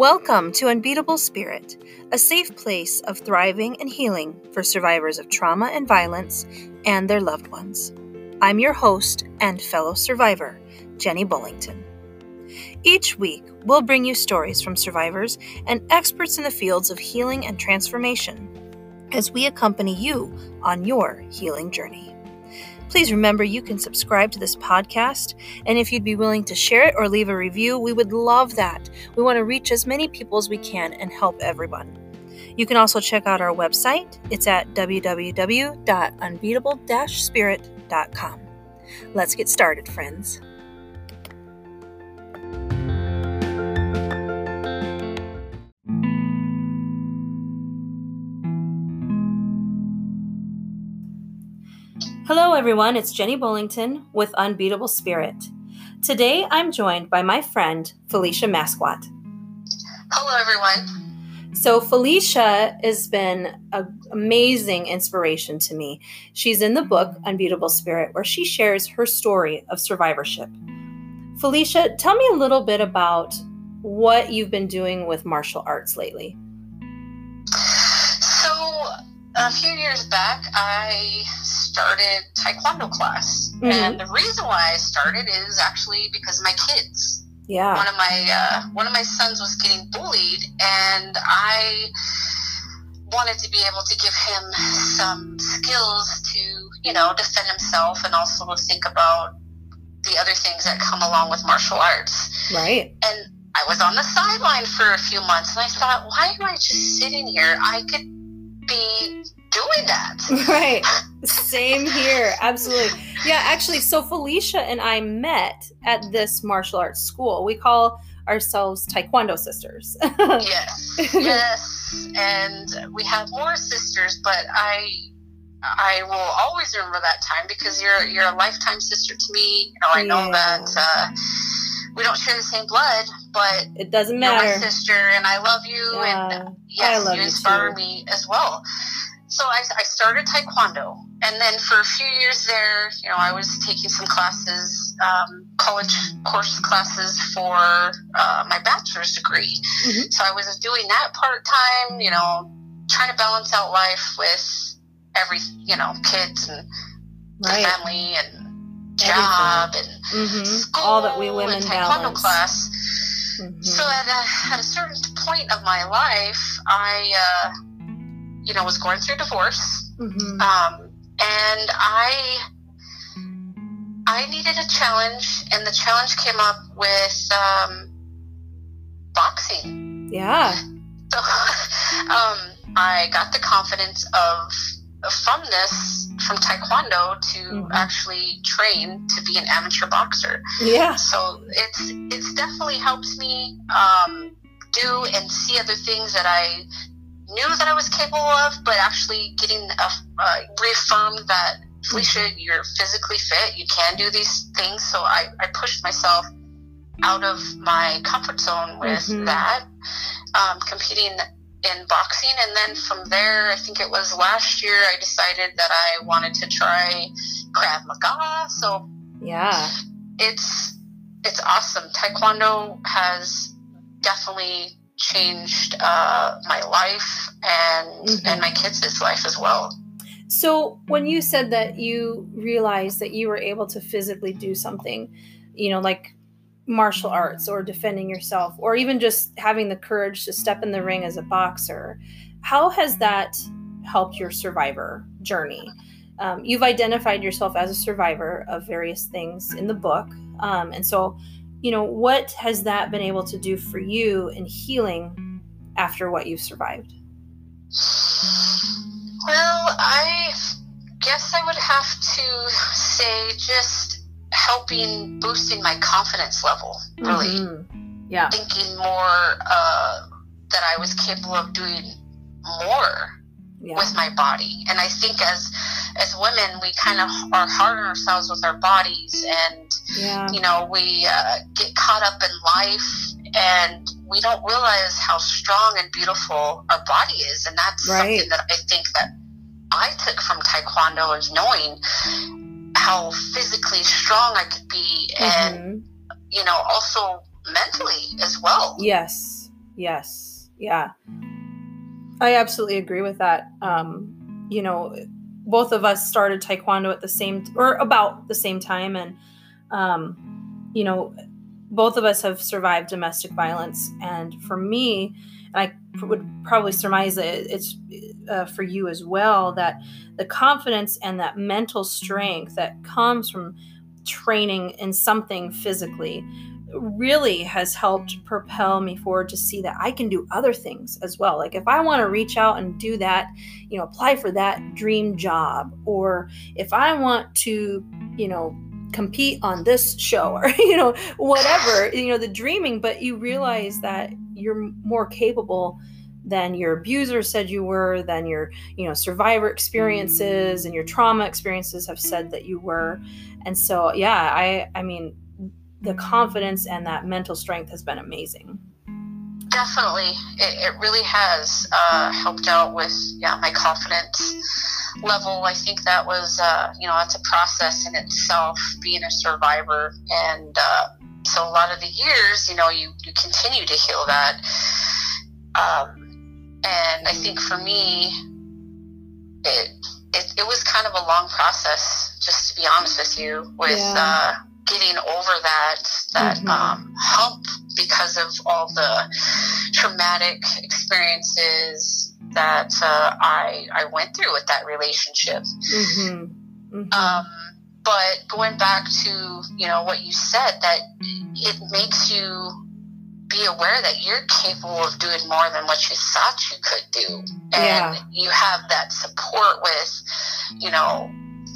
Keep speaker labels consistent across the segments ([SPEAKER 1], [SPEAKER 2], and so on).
[SPEAKER 1] Welcome to Unbeatable Spirit, a safe place of thriving and healing for survivors of trauma and violence and their loved ones. I'm your host and fellow survivor, Jenny Bullington. Each week, we'll bring you stories from survivors and experts in the fields of healing and transformation as we accompany you on your healing journey. Please remember you can subscribe to this podcast, and if you'd be willing to share it or leave a review, we would love that. We want to reach as many people as we can and help everyone. You can also check out our website. It's at www.unbeatable spirit.com. Let's get started, friends. Hello, everyone. It's Jenny Bullington with Unbeatable Spirit. Today, I'm joined by my friend Felicia Masquat.
[SPEAKER 2] Hello, everyone.
[SPEAKER 1] So, Felicia has been an amazing inspiration to me. She's in the book Unbeatable Spirit, where she shares her story of survivorship. Felicia, tell me a little bit about what you've been doing with martial arts lately.
[SPEAKER 2] So, a few years back, I started taekwondo class, mm-hmm. and the reason why I started is actually because of my kids.
[SPEAKER 1] Yeah.
[SPEAKER 2] One of my uh, one of my sons was getting bullied, and I wanted to be able to give him some skills to you know defend himself, and also think about the other things that come along with martial arts.
[SPEAKER 1] Right.
[SPEAKER 2] And I was on the sideline for a few months, and I thought, why am I just sitting here? I could be doing that.
[SPEAKER 1] Right. Same here. Absolutely. Yeah, actually, so Felicia and I met at this martial arts school. We call ourselves Taekwondo sisters.
[SPEAKER 2] yes. Yes. And we have more sisters, but I I will always remember that time because you're you're a lifetime sister to me. You know, I know yeah. that uh, we don't share the same blood, but
[SPEAKER 1] it doesn't matter.
[SPEAKER 2] My sister, and I love you, yeah. and yes, you inspire me as well so I, I, started taekwondo and then for a few years there you know i was taking some classes um, college course classes for uh, my bachelor's degree mm-hmm. so i was doing that part-time you know trying to balance out life with every you know kids and right. family and job Everything. and mm-hmm. school
[SPEAKER 1] all that we women
[SPEAKER 2] and taekwondo balance. class mm-hmm. so at a, at a certain point of my life i uh, you know, was going through divorce. Mm-hmm. Um, and I, I needed a challenge, and the challenge came up with um, boxing.
[SPEAKER 1] Yeah.
[SPEAKER 2] So um, I got the confidence of from this from taekwondo to mm-hmm. actually train to be an amateur boxer.
[SPEAKER 1] Yeah.
[SPEAKER 2] So it's it's definitely helped me um, do and see other things that I knew that I was capable of, but actually getting a, uh, reaffirmed that Felicia, you're physically fit, you can do these things. So I, I pushed myself out of my comfort zone with mm-hmm. that, um, competing in boxing. And then from there, I think it was last year, I decided that I wanted to try Krav Maga. So
[SPEAKER 1] yeah,
[SPEAKER 2] it's, it's awesome. Taekwondo has definitely changed uh, my life and mm-hmm. and my kids' life as well.
[SPEAKER 1] So when you said that you realized that you were able to physically do something, you know, like martial arts or defending yourself, or even just having the courage to step in the ring as a boxer, how has that helped your survivor journey? Um, you've identified yourself as a survivor of various things in the book, um, and so you know, what has that been able to do for you in healing after what you've survived?
[SPEAKER 2] Well, I guess I would have to say just helping boosting my confidence level, really.
[SPEAKER 1] Mm-hmm. Yeah.
[SPEAKER 2] Thinking more uh, that I was capable of doing more yeah. with my body. And I think as as women, we kind of are hard on ourselves with our bodies, and
[SPEAKER 1] yeah.
[SPEAKER 2] you know, we uh, get caught up in life, and we don't realize how strong and beautiful our body is, and that's right. something that I think that I took from Taekwondo is knowing how physically strong I could be, mm-hmm. and you know, also mentally as well.
[SPEAKER 1] Yes Yes. Yeah. I absolutely agree with that. Um, you know, both of us started taekwondo at the same or about the same time and um, you know, both of us have survived domestic violence and for me, I would probably surmise that it's uh, for you as well that the confidence and that mental strength that comes from training in something physically really has helped propel me forward to see that I can do other things as well. Like if I want to reach out and do that, you know, apply for that dream job, or if I want to, you know, compete on this show or you know whatever you know the dreaming but you realize that you're more capable than your abuser said you were than your you know survivor experiences and your trauma experiences have said that you were and so yeah i i mean the confidence and that mental strength has been amazing.
[SPEAKER 2] Definitely, it, it really has uh, helped out with yeah my confidence level. I think that was uh, you know that's a process in itself being a survivor, and uh, so a lot of the years you know you you continue to heal that. Um, and I think for me, it, it it was kind of a long process, just to be honest with you, with. Yeah uh, getting over that that mm-hmm. um, hump because of all the traumatic experiences that uh, I I went through with that relationship. Mm-hmm. Mm-hmm. Um, but going back to you know what you said, that it makes you be aware that you're capable of doing more than what you thought you could do, and yeah. you have that support with you know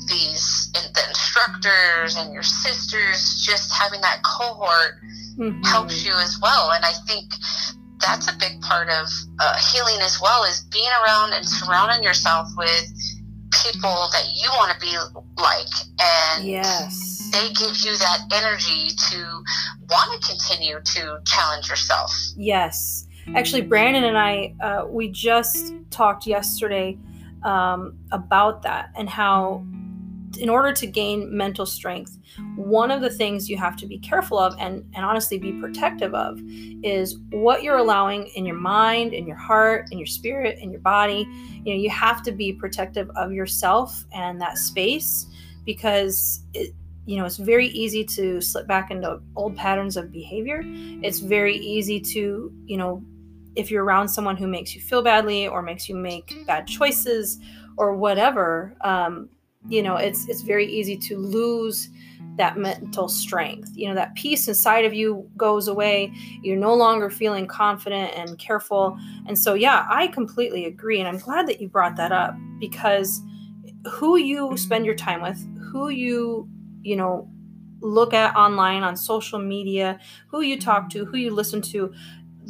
[SPEAKER 2] these the instructors and your sisters just having that cohort mm-hmm. helps you as well. And i think that's a big part of uh, healing as well is being around and surrounding yourself with people that you want to be like. And
[SPEAKER 1] yes.
[SPEAKER 2] they give you that energy to want to continue to challenge yourself.
[SPEAKER 1] Yes. Actually brandon and i uh, we just talked yesterday um, about that and how in order to gain mental strength, one of the things you have to be careful of and, and honestly be protective of is what you're allowing in your mind, in your heart, in your spirit, in your body. You know, you have to be protective of yourself and that space because it, you know, it's very easy to slip back into old patterns of behavior. It's very easy to, you know, if you're around someone who makes you feel badly or makes you make bad choices or whatever, um, you know it's it's very easy to lose that mental strength. You know that peace inside of you goes away. You're no longer feeling confident and careful. And so yeah i completely agree. And i'm glad that you brought that up because who you spend your time with who you you know look at online on social media who you talk to who you listen to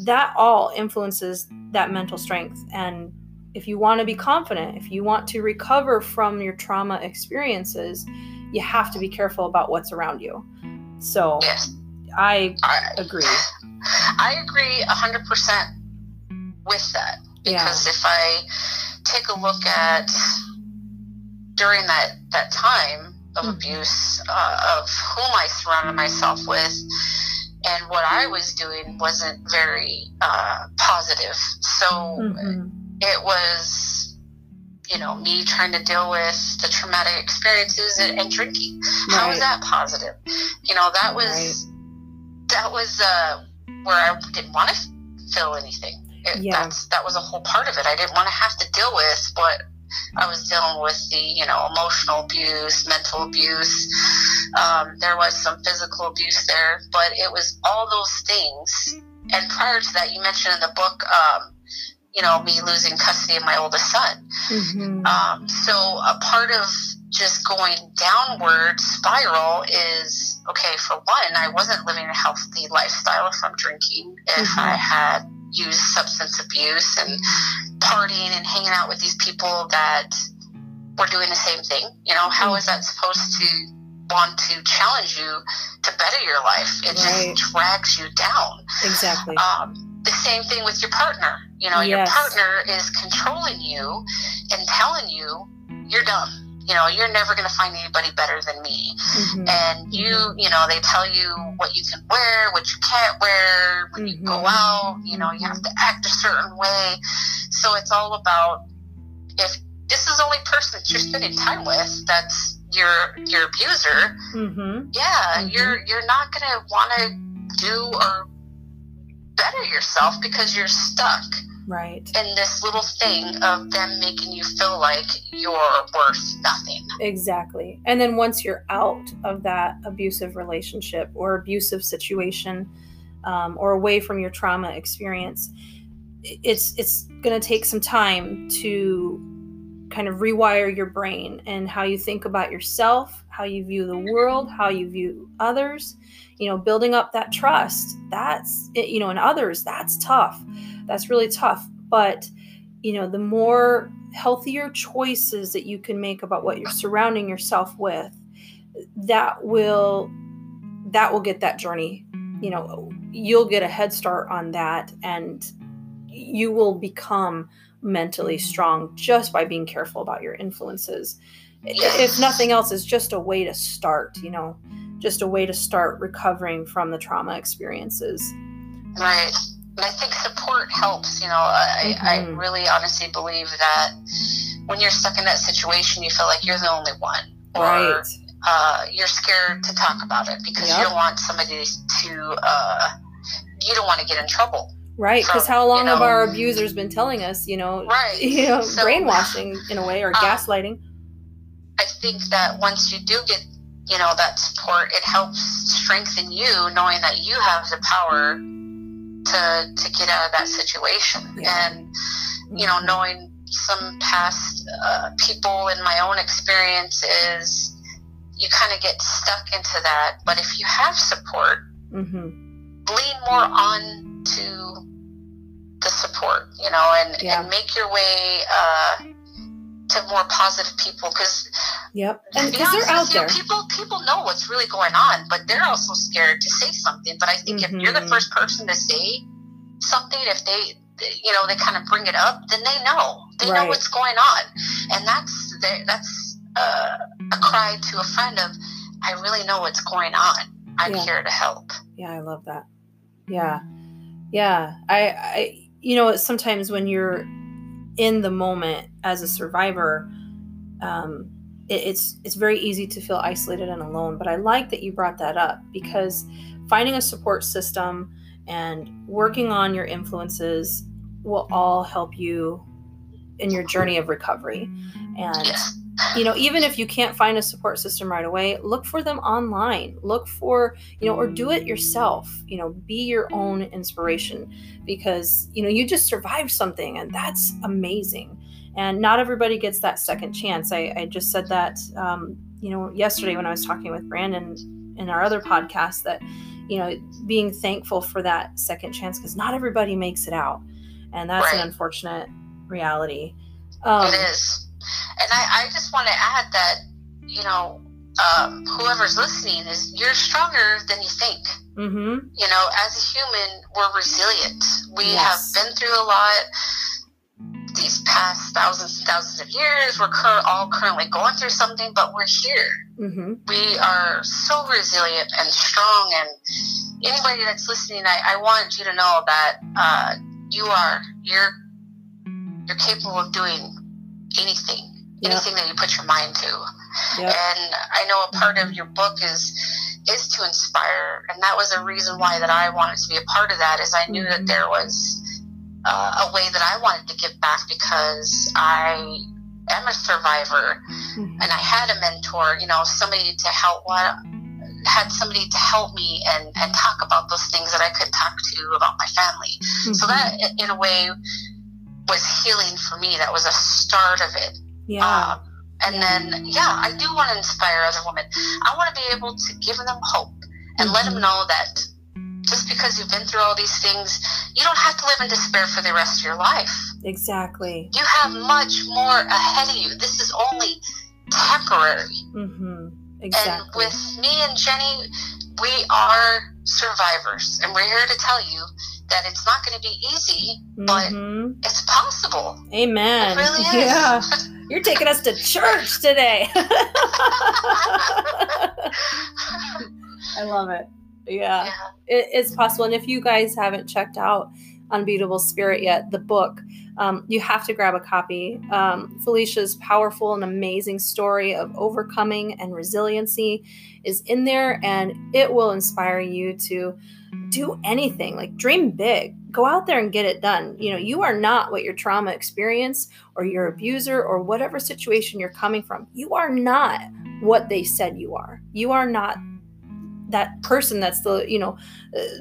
[SPEAKER 1] that all influences that mental strength and if you want to be confident, if you want to recover from your trauma experiences, you have to be careful about what's around you. So, yes. I, I agree.
[SPEAKER 2] I agree 100% with that because yeah. if I take a look at during that, that time of mm-hmm. abuse, uh, of whom I surrounded myself with, and what I was doing wasn't very uh, positive. So, mm-hmm it was you know me trying to deal with the traumatic experiences and, and drinking right. how was that positive you know that was right. that was uh, where i didn't want to feel anything it, yeah. that's that was a whole part of it i didn't want to have to deal with what i was dealing with the you know emotional abuse mental abuse um, there was some physical abuse there but it was all those things and prior to that you mentioned in the book um, you know, me losing custody of my oldest son. Mm-hmm. Um, so a part of just going downward spiral is okay. For one, I wasn't living a healthy lifestyle from drinking. If mm-hmm. I had used substance abuse and partying and hanging out with these people that were doing the same thing, you know, how is that supposed to want to challenge you to better your life? It right. just drags you down.
[SPEAKER 1] Exactly.
[SPEAKER 2] Um, the same thing with your partner. You know, yes. your partner is controlling you and telling you you're dumb. you know, you're never going to find anybody better than me. Mm-hmm. And you, you know, they tell you what you can wear, what you can't wear when mm-hmm. you go out, you know, you have to act a certain way. So it's all about if this is the only person that you're spending time with, that's your your abuser. Mm-hmm. Yeah, mm-hmm. you're you're not gonna want to do or better yourself because you're stuck
[SPEAKER 1] right.
[SPEAKER 2] in this little thing of them making you feel like you're worth nothing.
[SPEAKER 1] Exactly. And then once you're out of that abusive relationship or abusive situation um, or away from your trauma experience it's it's going to take some time to kind of rewire your brain and how you think about yourself how you view the world how you view others. You know building up that trust that's you know in others that's tough. That's really tough. But you know the more healthier choices that you can make about what you're surrounding yourself with that will that will get that journey. You know you'll get a head start on that and you will become mentally strong just by being careful about your influences if nothing else is just a way to start you know just a way to start recovering from the trauma experiences
[SPEAKER 2] right and I think support helps. You know, I, mm-hmm. I really honestly believe that when you're stuck in that situation, you feel like you're the only one, or right. uh, you're scared to talk about it because yep. you don't want somebody to. Uh, you don't want to get in trouble.
[SPEAKER 1] Right, because how long you know, have our abusers been telling us, you know,
[SPEAKER 2] right.
[SPEAKER 1] you know, so, brainwashing in a way or um, gaslighting?
[SPEAKER 2] I think that once you do get, you know, that support, it helps strengthen you, knowing that you have the power to to get out of that situation yeah. and you know knowing some past uh, people in my own experiences you kind of get stuck into that but if you have support mm-hmm. lean more on to the support you know and, yeah. and make your way uh, to more positive people because
[SPEAKER 1] yep and because they're out
[SPEAKER 2] you,
[SPEAKER 1] there
[SPEAKER 2] people people know what's really going on but they're also scared to say something but i think mm-hmm. if you're the mm-hmm. first person to say something if they you know they kind of bring it up then they know they right. know what's going on and that's that's uh, a cry to a friend of i really know what's going on i'm yeah. here to help
[SPEAKER 1] yeah i love that yeah yeah i i you know sometimes when you're in the moment as a survivor um, it, it's it's very easy to feel isolated and alone. But I like that you brought that up because finding a support system and working on your influences will all help you in your journey of recovery. And you know, even if you can't find a support system right away, look for them online. Look for, you know, or do it yourself. You know, be your own inspiration because, you know, you just survived something and that's amazing and not everybody gets that second chance. I, I just said that, um, you know, yesterday when I was talking with Brandon in our other podcast that, you know, being thankful for that second chance because not everybody makes it out, and that's right. an unfortunate reality.
[SPEAKER 2] Um, it is, and I, I just want to add that, you know, um, whoever's listening is you're stronger than you think. Mm-hmm. You know, as a human, we're resilient. We yes. have been through a lot these past thousands and thousands of years. We're cur- all currently going through something, but we're here. Mm-hmm. We are so resilient and strong. And anybody that's listening, I, I want you to know that uh, you are you're you're capable of doing anything. Anything that you put your mind to. And I know a part of your book is is to inspire, and that was a reason why that I wanted to be a part of that. Is I knew mm-hmm. that there was uh, a way that I wanted to give back because I am a survivor mm-hmm. and I had a mentor, you know, somebody to help had somebody to help me and, and talk about those things that I could talk to about my family. Mm-hmm. So that in a way was healing for me. That was a start of it.
[SPEAKER 1] Yeah. Um,
[SPEAKER 2] and then, yeah, I do want to inspire other women. I want to be able to give them hope and mm-hmm. let them know that just because you've been through all these things, you don't have to live in despair for the rest of your life.
[SPEAKER 1] Exactly.
[SPEAKER 2] You have much more ahead of you. This is only temporary.
[SPEAKER 1] Mm-hmm. Exactly.
[SPEAKER 2] And with me and Jenny, we are survivors, and we're here to tell you that it's not going to be easy, but
[SPEAKER 1] Mhm.
[SPEAKER 2] it's possible.
[SPEAKER 1] Amen.
[SPEAKER 2] It really is.
[SPEAKER 1] Yeah. You're taking us to church today. I love it. Yeah.
[SPEAKER 2] yeah.
[SPEAKER 1] it's possible. And if you guys haven't checked out Unbeatable Spirit yet, the book, um, you have to grab a copy. Um, Felicia's powerful and amazing story of overcoming and resiliency is in there, and it will inspire you to do anything. Like dream big, go out there and get it done. You know, you are not what your trauma experience or your abuser or whatever situation you're coming from. You are not what they said you are. You are not that person that's the you know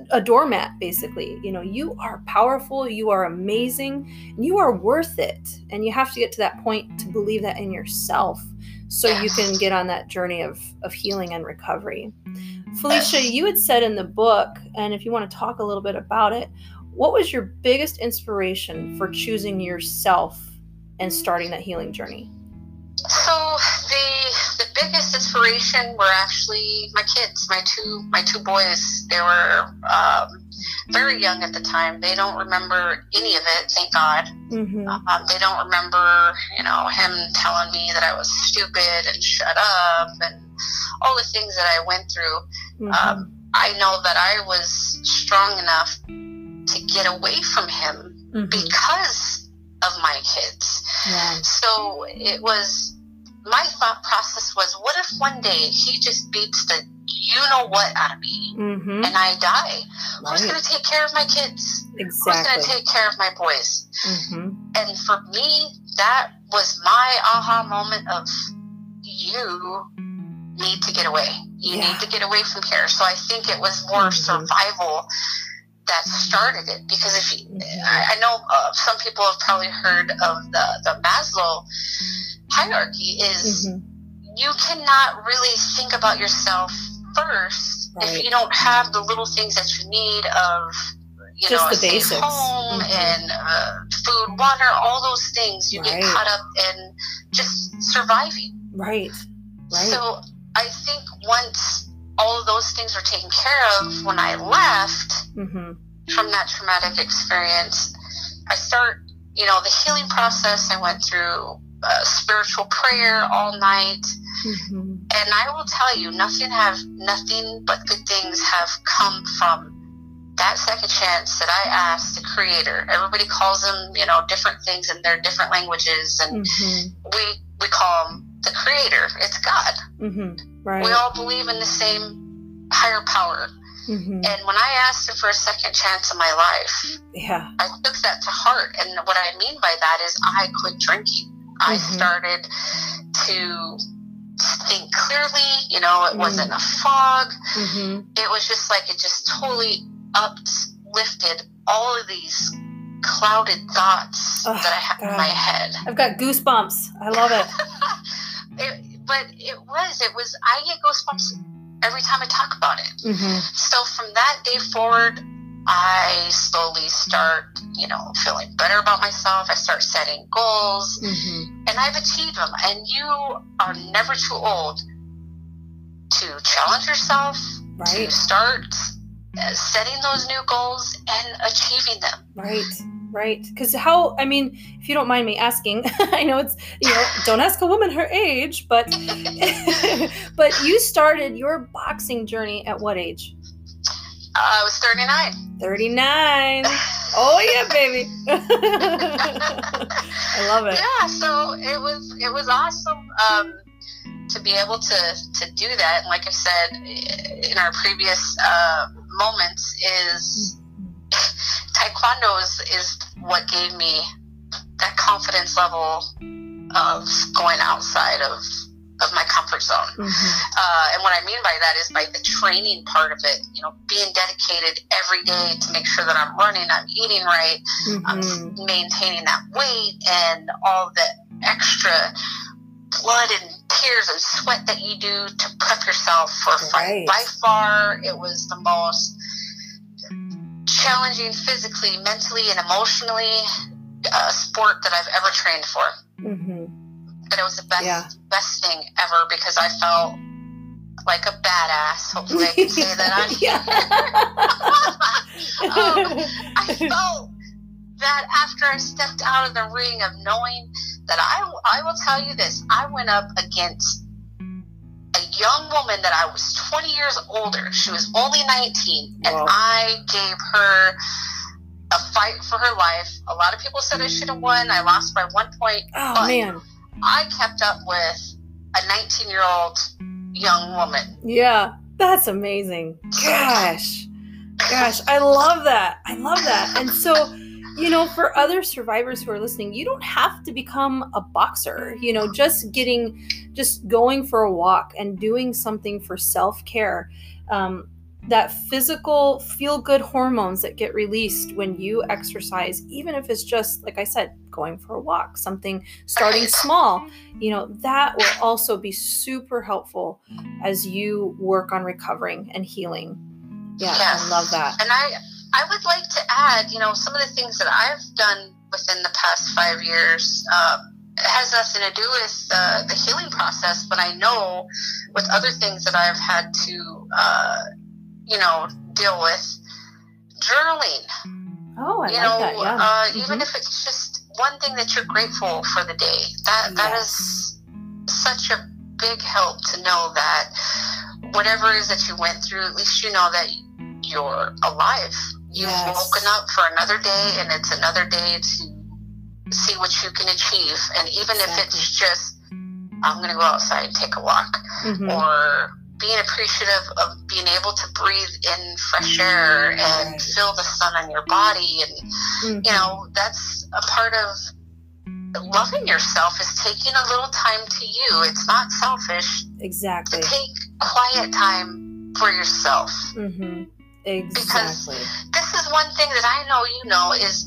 [SPEAKER 1] a doormat basically. You know you are powerful you are amazing and you are worth it. And you have to get to that point to believe that in yourself so you can get on that journey of of healing and recovery. Felicia you had said in the book and if you want to talk a little bit about it what was your biggest inspiration for choosing yourself and starting that healing journey
[SPEAKER 2] So the the biggest inspiration were actually my kids, my two my two boys. They were um, very young at the time. They don't remember any of it, thank God.
[SPEAKER 1] mm-hmm.
[SPEAKER 2] Um, they don't remember, you know, him telling me that I was stupid and shut up and all the things that I went through.
[SPEAKER 1] Mm-hmm.
[SPEAKER 2] Um, I know that I was strong enough to get away from him
[SPEAKER 1] Mhm.
[SPEAKER 2] because of my kids.
[SPEAKER 1] yeah
[SPEAKER 2] So it was my thought process was, what if one day he just beats the you know what out of me
[SPEAKER 1] mm-hmm.
[SPEAKER 2] and I die? Who's going to take care of my kids? Exactly. Who's going to take care of my boys?
[SPEAKER 1] mm-hmm.
[SPEAKER 2] And for me, that was my aha moment of you need to get away. You
[SPEAKER 1] Yeah.
[SPEAKER 2] need to get away from here. So I think it was more
[SPEAKER 1] Mhm.
[SPEAKER 2] survival that started it because if you,
[SPEAKER 1] Mhm.
[SPEAKER 2] I, I know uh, some people have probably heard of the, the Maslow hierarchy is
[SPEAKER 1] Mm-hmm.
[SPEAKER 2] you cannot really think about yourself first
[SPEAKER 1] Right.
[SPEAKER 2] if you don't have the little things that you need of you
[SPEAKER 1] Just
[SPEAKER 2] know
[SPEAKER 1] the
[SPEAKER 2] a safe
[SPEAKER 1] basics.
[SPEAKER 2] home
[SPEAKER 1] Mhm.
[SPEAKER 2] and uh, food water all those things you
[SPEAKER 1] Right.
[SPEAKER 2] get caught up in just surviving
[SPEAKER 1] right right
[SPEAKER 2] so i think once all of those things were taken care of when i left
[SPEAKER 1] mm-hmm.
[SPEAKER 2] From that traumatic experience, I start, you know, the healing process. I went through uh, spiritual prayer all night,
[SPEAKER 1] Mm-hmm.
[SPEAKER 2] and I will tell you, nothing have nothing but good things have come from that second chance that I asked the Creator. Everybody calls them, you know, different things in their different languages, and
[SPEAKER 1] Mm-hmm.
[SPEAKER 2] we we call him the Creator. It's God.
[SPEAKER 1] Mm-hmm. Right.
[SPEAKER 2] We all believe in the same higher power.
[SPEAKER 1] Mm-hmm.
[SPEAKER 2] And when I asked him for a second chance in my life,
[SPEAKER 1] Yeah.
[SPEAKER 2] I took that to heart. And what I mean by that is I quit drinking. I
[SPEAKER 1] Mhm.
[SPEAKER 2] started to think clearly. You know, it
[SPEAKER 1] Mhm.
[SPEAKER 2] wasn't a fog.
[SPEAKER 1] Mm-hmm.
[SPEAKER 2] It was just like it just totally uplifted all of these clouded thoughts
[SPEAKER 1] Oh,
[SPEAKER 2] that I had
[SPEAKER 1] God.
[SPEAKER 2] in my head.
[SPEAKER 1] I've got goosebumps. I love it.
[SPEAKER 2] it, but it was, it was, I get goosebumps every time I talk about it.
[SPEAKER 1] Mm-hmm.
[SPEAKER 2] So from that day forward, I slowly start, you know, feeling better about myself. I start setting goals,
[SPEAKER 1] Mm-hmm.
[SPEAKER 2] and I've achieved them. And you are never too old to challenge yourself, to start uh, setting those new goals and achieving them.
[SPEAKER 1] Right. Right. Because how? I mean, if you don't mind me asking, I know it's you know don't ask a woman her age, but but you started your boxing journey at what age?
[SPEAKER 2] I was 39.
[SPEAKER 1] Thirty nine. Oh yeah, baby. I love it.
[SPEAKER 2] yeah so it was it was awesome um, to be able to to do that and like i said in our previous uh, moments is taekwondo is, is what gave me that confidence level of going outside of of my comfort zone
[SPEAKER 1] Mhm.
[SPEAKER 2] uh, and what I mean by that is by the training part of it, you know, being dedicated every day to make sure that I'm running, I'm eating right, I'm
[SPEAKER 1] Mhm.
[SPEAKER 2] maintaining that weight, and all the extra blood and tears and sweat that you do to prep yourself for a
[SPEAKER 1] Right.
[SPEAKER 2] fight. By far, it was the most challenging physically, mentally, and emotionally uh, sport that I've ever trained for.
[SPEAKER 1] Mhm.
[SPEAKER 2] But it was the best
[SPEAKER 1] Yeah.
[SPEAKER 2] best thing ever because I felt like a badass. Hopefully, I can say that on
[SPEAKER 1] yeah.
[SPEAKER 2] um, I I felt that after I stepped out of the ring of knowing that I, I will tell you this, I went up against a young woman that I was 20 years older. She was only 19, and
[SPEAKER 1] Wow.
[SPEAKER 2] I gave her a fight for her life. A lot of people said I should have won. I lost by one point.
[SPEAKER 1] Oh
[SPEAKER 2] but
[SPEAKER 1] man.
[SPEAKER 2] I kept up with a 19 year old young woman.
[SPEAKER 1] Yeah, that's amazing. Gosh. Gosh, I love that. I love that. And so, you know, for other survivors who are listening, you don't have to become a boxer. You know, just getting, just going for a walk and doing something for self care. Um, that physical feel good hormones that get released when you exercise, even if it's just, like I said, going for a walk, something starting small, you know, that will also be super helpful as you work on recovering and healing. Yeah, I love that.
[SPEAKER 2] And I, I would like to add, you know, some of the things that I've done within the past five years. Um, it has nothing to do with uh, the healing process, but I know with other things that I've had to, uh, you know, deal with, journaling.
[SPEAKER 1] Oh, I
[SPEAKER 2] you
[SPEAKER 1] like
[SPEAKER 2] know,
[SPEAKER 1] that. Yeah.
[SPEAKER 2] uh, even
[SPEAKER 1] Mhm.
[SPEAKER 2] if it's just one thing that you're grateful for the day, that that is such a big help to know that whatever it is that you went through, at least you know that you're alive. You've
[SPEAKER 1] Yes.
[SPEAKER 2] woken up for another day, and it's another day to see what you can achieve. And even if it's just, I'm going to go outside and take a walk,
[SPEAKER 1] Mhm.
[SPEAKER 2] or being appreciative of being able to breathe in fresh air and
[SPEAKER 1] Right.
[SPEAKER 2] feel the sun on your body and
[SPEAKER 1] Mhm.
[SPEAKER 2] you know that's a part of loving yourself is taking a little time to you it's not selfish Exactly. to
[SPEAKER 1] Exactly.
[SPEAKER 2] take quiet time for yourself
[SPEAKER 1] hmm Exactly.
[SPEAKER 2] this is one thing that i know you know is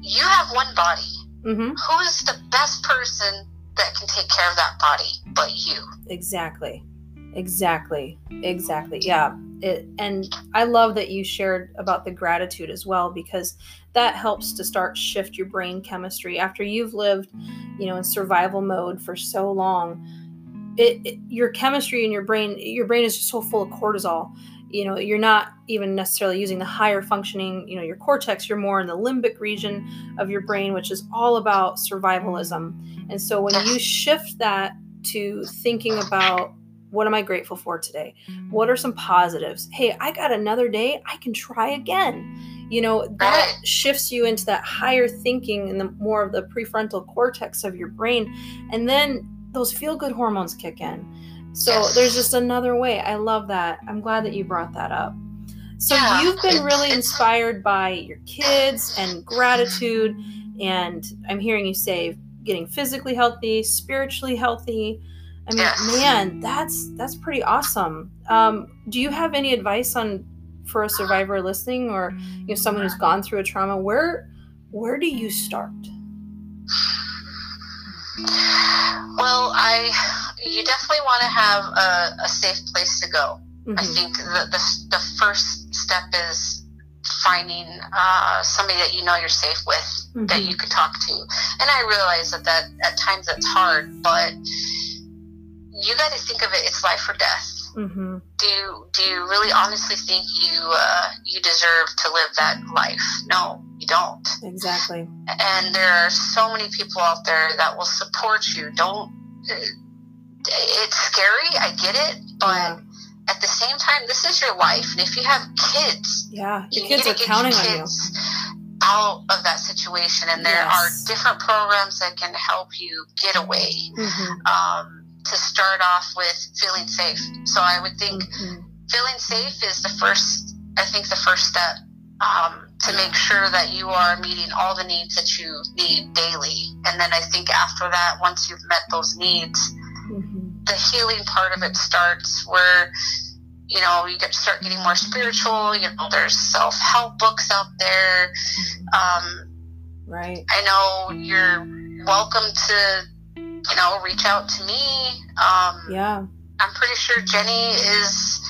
[SPEAKER 2] you have one body
[SPEAKER 1] hmm
[SPEAKER 2] who is the best person that can take care of that body but you
[SPEAKER 1] Exactly. Exactly. Exactly. Yeah. It, and I love that you shared about the gratitude as well because that helps to start shift your brain chemistry after you've lived, you know, in survival mode for so long. It, it your chemistry in your brain, your brain is just so full of cortisol. You know, you're not even necessarily using the higher functioning, you know, your cortex, you're more in the limbic region of your brain, which is all about survivalism. And so when you shift that to thinking about what am I grateful for today? What are some positives? Hey, I got another day. I can try again. You know, that shifts you into that higher thinking and the more of the prefrontal cortex of your brain. And then those feel good hormones kick in. So there's just another way. I love that. I'm glad that you brought that up. So
[SPEAKER 2] Yeah,
[SPEAKER 1] you've been really inspired by your kids and gratitude. And I'm hearing you say getting physically healthy, spiritually healthy. I mean,
[SPEAKER 2] Yes.
[SPEAKER 1] man, that's that's pretty awesome. Um, do you have any advice on for a survivor listening, or you know someone who's gone through a trauma? Where where do you start?
[SPEAKER 2] Well i you definitely want to have a, a safe place to go I
[SPEAKER 1] Mhm.
[SPEAKER 2] think the, the, the first step is finding uh, somebody that you know you're safe with, that
[SPEAKER 1] Mhm.
[SPEAKER 2] you could talk to. And I realize that, that at times that's hard, but you got to think of it, it's life or death.
[SPEAKER 1] Mhm.
[SPEAKER 2] Do you, do you really honestly think you uh, you deserve to live that life? No, don't.
[SPEAKER 1] Exactly.
[SPEAKER 2] And there are so many people out there that will support you. Don't. It's scary. I get it, but
[SPEAKER 1] Yeah.
[SPEAKER 2] at the same time, this is your life, and if you have kids,
[SPEAKER 1] Yeah,
[SPEAKER 2] you
[SPEAKER 1] your kids
[SPEAKER 2] need
[SPEAKER 1] are
[SPEAKER 2] to get
[SPEAKER 1] counting
[SPEAKER 2] your
[SPEAKER 1] on you.
[SPEAKER 2] kids out of that situation. And there
[SPEAKER 1] Yes.
[SPEAKER 2] are different programs that can help you get away
[SPEAKER 1] Mhm.
[SPEAKER 2] um, to start off with feeling safe. So I would think
[SPEAKER 1] Mhm.
[SPEAKER 2] feeling safe is the first. I think the first step. Um, to make sure that you are meeting all the needs that you need daily. And then I think after that, once you've met those needs,
[SPEAKER 1] Mhm.
[SPEAKER 2] the healing part of it starts where you know you get start getting more spiritual you know there's self-help books out there um,
[SPEAKER 1] Right.
[SPEAKER 2] i know you're welcome to you know reach out to me um,
[SPEAKER 1] Yeah.
[SPEAKER 2] i'm pretty sure jenny is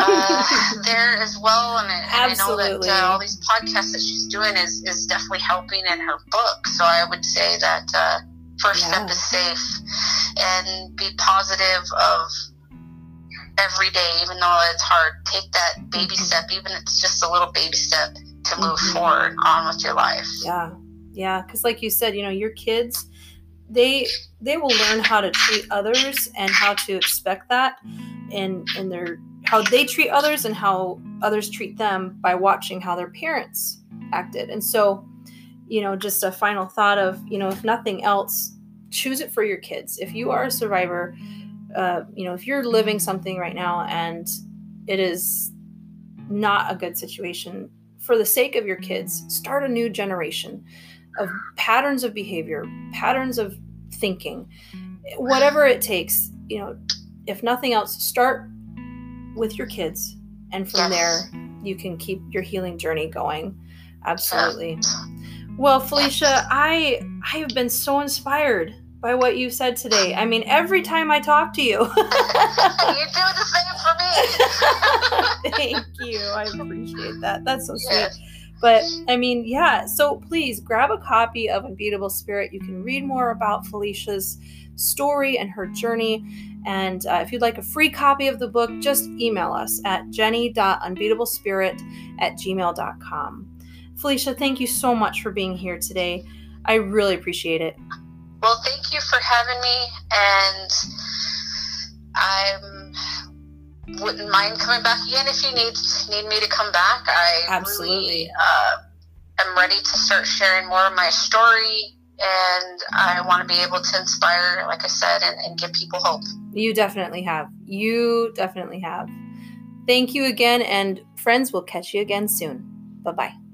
[SPEAKER 2] uh, there as well and, I- and i know that uh, all these podcasts that she's doing is, is definitely helping in her book so i would say that uh, first
[SPEAKER 1] Yeah.
[SPEAKER 2] step is safe and be positive of every day even though it's hard take that baby
[SPEAKER 1] Mhm.
[SPEAKER 2] step even if it's just a little baby step to move
[SPEAKER 1] Mhm.
[SPEAKER 2] forward on with your life.
[SPEAKER 1] Yeah. Yeah, cuz like you said, you know, your kids they they will learn how to treat others and how to expect that in in their how they treat others and how others treat them by watching how their parents acted. And so, you know, just a final thought of, you know, if nothing else, choose it for your kids. If you are a survivor, uh, you know, if you're living something right now and it is not a good situation, for the sake of your kids, start a new generation of patterns of behavior, patterns of thinking, whatever it takes. You know, if nothing else, start with your kids, and from
[SPEAKER 2] Yes.
[SPEAKER 1] there, you can keep your healing journey going. Absolutely. Well, Felicia, I I have been so inspired by what you said today. I mean, every time I talk to you.
[SPEAKER 2] you do the same for me.
[SPEAKER 1] Thank you. I appreciate that. That's so sweet.
[SPEAKER 2] Yes.
[SPEAKER 1] But I mean, yeah, so please grab a copy of Unbeatable Spirit. You can read more about Felicia's story and her journey. And uh, if you'd like a free copy of the book, just email us at jenny.unbeatablespirit at gmail.com. Felicia, thank you so much for being here today. I really appreciate it.
[SPEAKER 2] Well, thank you for having me, and I wouldn't mind coming back again if you need need me to come back. I
[SPEAKER 1] Absolutely.
[SPEAKER 2] really uh, am ready to start sharing more of my story, and I want to be able to inspire, like I said, and, and give people hope.
[SPEAKER 1] You definitely have. You definitely have. Thank you again, and friends, we'll catch you again soon. Bye bye.